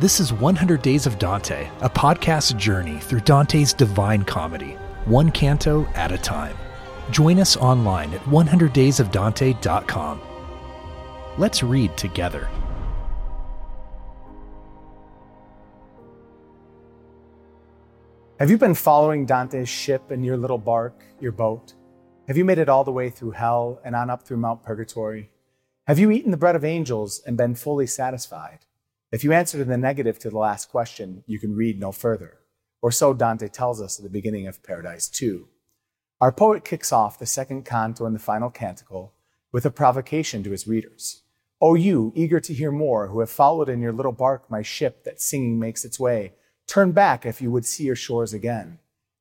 This is 100 Days of Dante, a podcast journey through Dante's divine comedy, one canto at a time. Join us online at 100daysofdante.com. Let's read together. Have you been following Dante's ship in your little bark, your boat? Have you made it all the way through hell and on up through Mount Purgatory? Have you eaten the bread of angels and been fully satisfied? If you answered in the negative to the last question, you can read no further. Or so Dante tells us at the beginning of Paradise 2. Our poet kicks off the second canto and the final canticle with a provocation to his readers. O you, eager to hear more, who have followed in your little bark my ship that singing makes its way, turn back if you would see your shores again.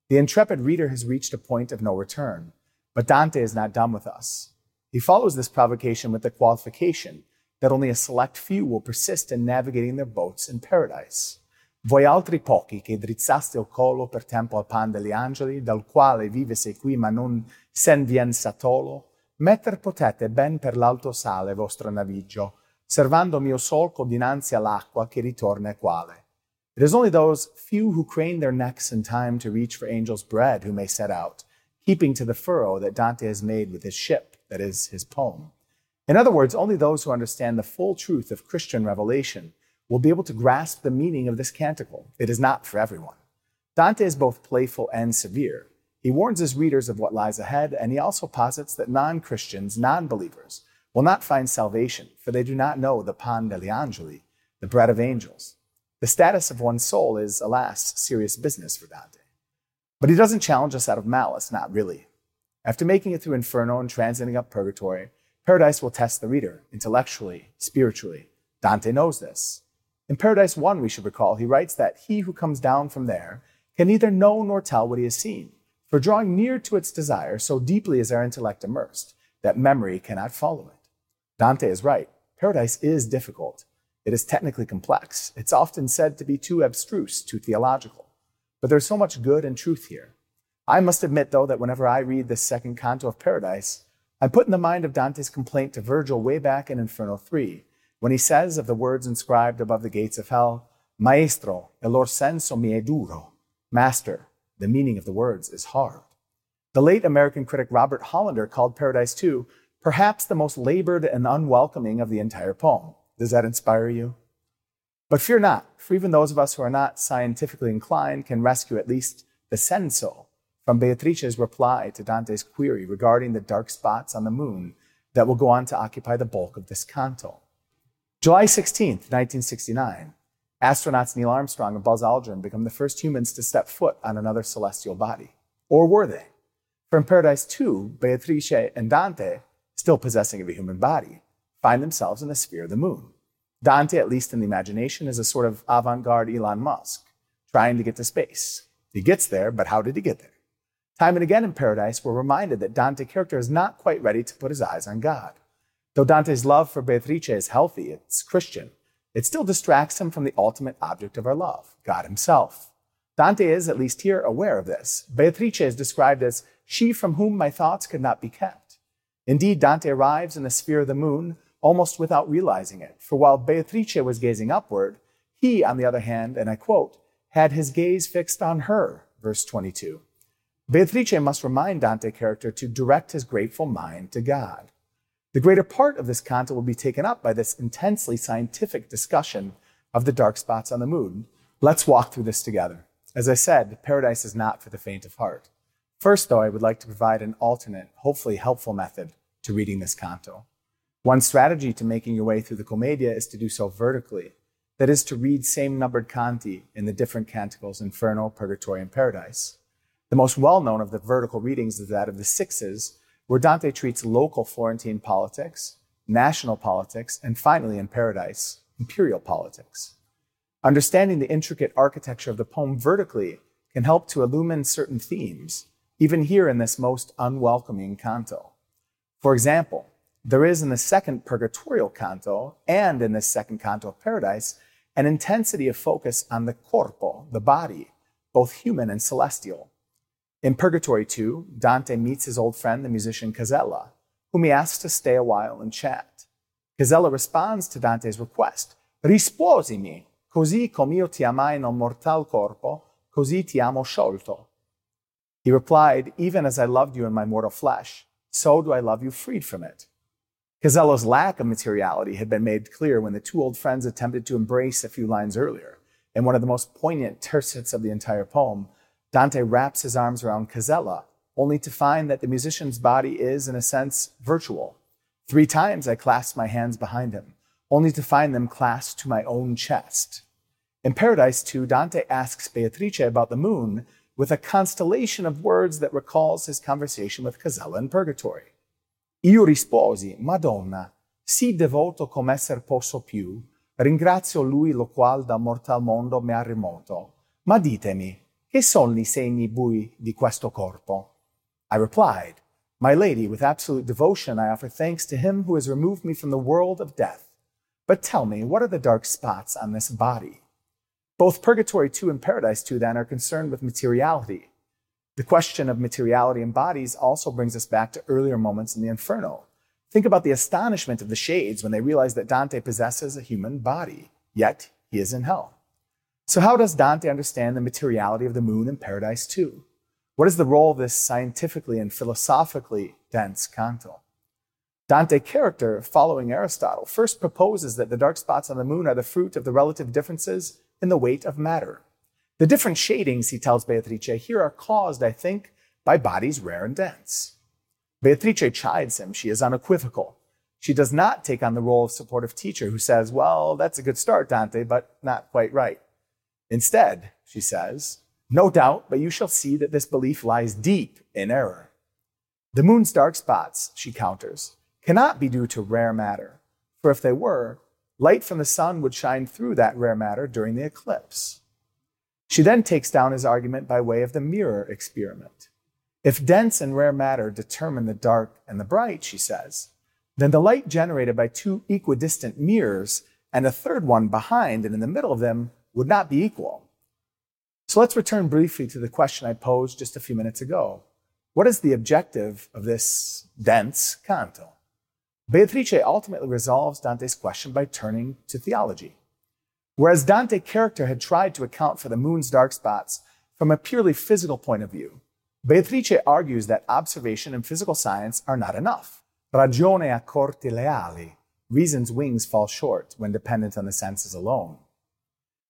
The intrepid reader has reached a point of no return, but Dante is not done with us. He follows this provocation with the qualification that only a select few will persist in navigating their boats in paradise. Voi altri pochi che drizzaste il collo per tempo al pan degli angeli, dal quale vive sei qui ma non sen vien satolo, metter potete ben per l'alto sale vostro naviggio, servando mio solco dinanzi all'acqua che ritorna quale. It is only those few who crane their necks in time to reach for angels' bread who may set out, keeping to the furrow that Dante has made with his ship, that is, his poem. In other words, only those who understand the full truth of Christian revelation will be able to grasp the meaning of this canticle. It is not for everyone. Dante is both playful and severe. He warns his readers of what lies ahead, and he also posits that non Christians, non believers, will not find salvation, for they do not know the pan degli angeli, the bread of angels. The status of one's soul is, alas, serious business for Dante. But he doesn't challenge us out of malice, not really. After making it through Inferno and transiting up Purgatory, Paradise will test the reader intellectually, spiritually. Dante knows this. In Paradise 1, we should recall, he writes that he who comes down from there can neither know nor tell what he has seen. For drawing near to its desire, so deeply is our intellect immersed that memory cannot follow it. Dante is right. Paradise is difficult. It is technically complex. It's often said to be too abstruse, too theological. But there's so much good and truth here. I must admit, though, that whenever I read this second canto of Paradise, I'm put in the mind of Dante's complaint to Virgil way back in Inferno 3, when he says of the words inscribed above the gates of hell, Maestro, el lor senso mi è duro. Master, the meaning of the words is hard. The late American critic Robert Hollander called Paradise 2 perhaps the most labored and unwelcoming of the entire poem. Does that inspire you? But fear not, for even those of us who are not scientifically inclined can rescue at least the senso from Beatrice's reply to Dante's query regarding the dark spots on the moon that will go on to occupy the bulk of this canto. July 16, 1969, astronauts Neil Armstrong and Buzz Aldrin become the first humans to step foot on another celestial body. Or were they? From Paradise 2, Beatrice and Dante, still possessing of a human body, find themselves in the sphere of the moon. Dante, at least in the imagination, is a sort of avant garde Elon Musk, trying to get to space. He gets there, but how did he get there? Time and again in Paradise, we're reminded that Dante's character is not quite ready to put his eyes on God. Though Dante's love for Beatrice is healthy, it's Christian, it still distracts him from the ultimate object of our love, God himself. Dante is, at least here, aware of this. Beatrice is described as she from whom my thoughts could not be kept. Indeed, Dante arrives in the sphere of the moon almost without realizing it, for while Beatrice was gazing upward, he, on the other hand, and I quote, had his gaze fixed on her, verse 22. Beatrice must remind Dante character to direct his grateful mind to God. The greater part of this canto will be taken up by this intensely scientific discussion of the dark spots on the moon. Let's walk through this together. As I said, paradise is not for the faint of heart. First, though, I would like to provide an alternate, hopefully helpful method to reading this canto. One strategy to making your way through the Commedia is to do so vertically, that is, to read same numbered canti in the different canticles Inferno, Purgatory, and Paradise. The most well known of the vertical readings is that of the Sixes, where Dante treats local Florentine politics, national politics, and finally in Paradise, imperial politics. Understanding the intricate architecture of the poem vertically can help to illumine certain themes, even here in this most unwelcoming canto. For example, there is in the second purgatorial canto and in the second canto of Paradise an intensity of focus on the corpo, the body, both human and celestial. In Purgatory 2, Dante meets his old friend, the musician Casella, whom he asks to stay a while and chat. Casella responds to Dante's request, Risposimi, Così come io ti amai nel mortal corpo, così ti amo sciolto. He replied, Even as I loved you in my mortal flesh, so do I love you freed from it. Casella's lack of materiality had been made clear when the two old friends attempted to embrace a few lines earlier. In one of the most poignant tercets of the entire poem, Dante wraps his arms around Casella, only to find that the musician's body is, in a sense, virtual. Three times I clasped my hands behind him, only to find them clasped to my own chest. In Paradise 2, Dante asks Beatrice about the moon with a constellation of words that recalls his conversation with Casella in Purgatory. Io risposi, Madonna, sì devoto come esser posso più, ringrazio lui lo qual da mortal mondo mi ha rimoto. Ma ditemi, che sono i segni bui di questo corpo? I replied, My lady, with absolute devotion, I offer thanks to him who has removed me from the world of death. But tell me, what are the dark spots on this body? Both Purgatory 2 and Paradise 2 then are concerned with materiality. The question of materiality in bodies also brings us back to earlier moments in the Inferno. Think about the astonishment of the shades when they realize that Dante possesses a human body, yet he is in hell. So, how does Dante understand the materiality of the moon in Paradise 2? What is the role of this scientifically and philosophically dense canto? Dante character, following Aristotle, first proposes that the dark spots on the moon are the fruit of the relative differences in the weight of matter. The different shadings, he tells Beatrice, here are caused, I think, by bodies rare and dense. Beatrice chides him. She is unequivocal. She does not take on the role of supportive teacher who says, Well, that's a good start, Dante, but not quite right. Instead, she says, No doubt, but you shall see that this belief lies deep in error. The moon's dark spots, she counters, cannot be due to rare matter, for if they were, light from the sun would shine through that rare matter during the eclipse. She then takes down his argument by way of the mirror experiment. If dense and rare matter determine the dark and the bright, she says, then the light generated by two equidistant mirrors and a third one behind and in the middle of them would not be equal. So let's return briefly to the question I posed just a few minutes ago. What is the objective of this dense canto? Beatrice ultimately resolves Dante's question by turning to theology. Whereas Dante character had tried to account for the moon's dark spots from a purely physical point of view, Beatrice argues that observation and physical science are not enough. Ragione a corti leali. Reason's wings fall short when dependent on the senses alone.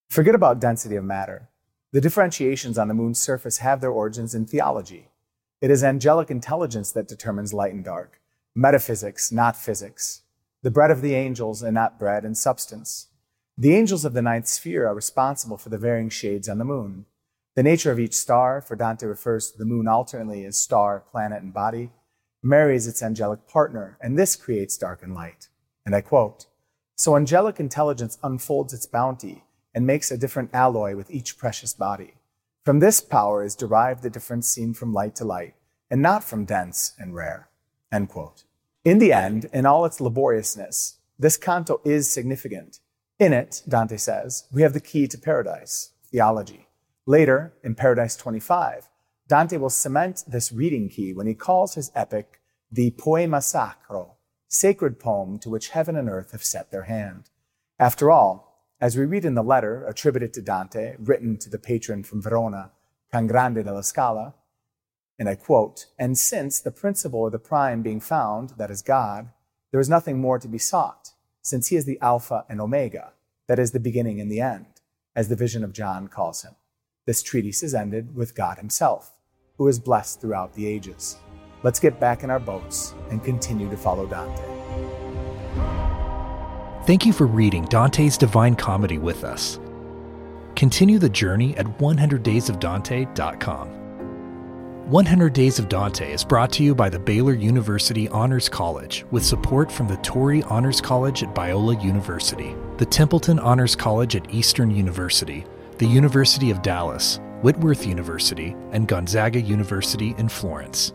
Forget about density of matter. The differentiations on the moon's surface have their origins in theology. It is angelic intelligence that determines light and dark, metaphysics, not physics, the bread of the angels and not bread and substance. The angels of the ninth sphere are responsible for the varying shades on the moon. The nature of each star, for Dante refers to the moon alternately as star, planet, and body, marries its angelic partner, and this creates dark and light. And I quote So angelic intelligence unfolds its bounty and makes a different alloy with each precious body. From this power is derived the difference seen from light to light, and not from dense and rare. In the end, in all its laboriousness, this canto is significant. In it, Dante says, we have the key to paradise, theology. Later, in Paradise 25, Dante will cement this reading key when he calls his epic the Poema Sacro, sacred poem to which heaven and earth have set their hand. After all, as we read in the letter attributed to Dante, written to the patron from Verona, Can Grande della Scala, and I quote, And since the principle or the prime being found, that is God, there is nothing more to be sought, since he is the Alpha and Omega, that is the beginning and the end, as the vision of John calls him. This treatise is ended with God himself, who is blessed throughout the ages. Let's get back in our boats and continue to follow Dante. Thank you for reading Dante's Divine Comedy with us. Continue the journey at 100daysofdante.com. 100 Days of Dante is brought to you by the Baylor University Honors College with support from the Torrey Honors College at Biola University, the Templeton Honors College at Eastern University, the University of Dallas, Whitworth University, and Gonzaga University in Florence.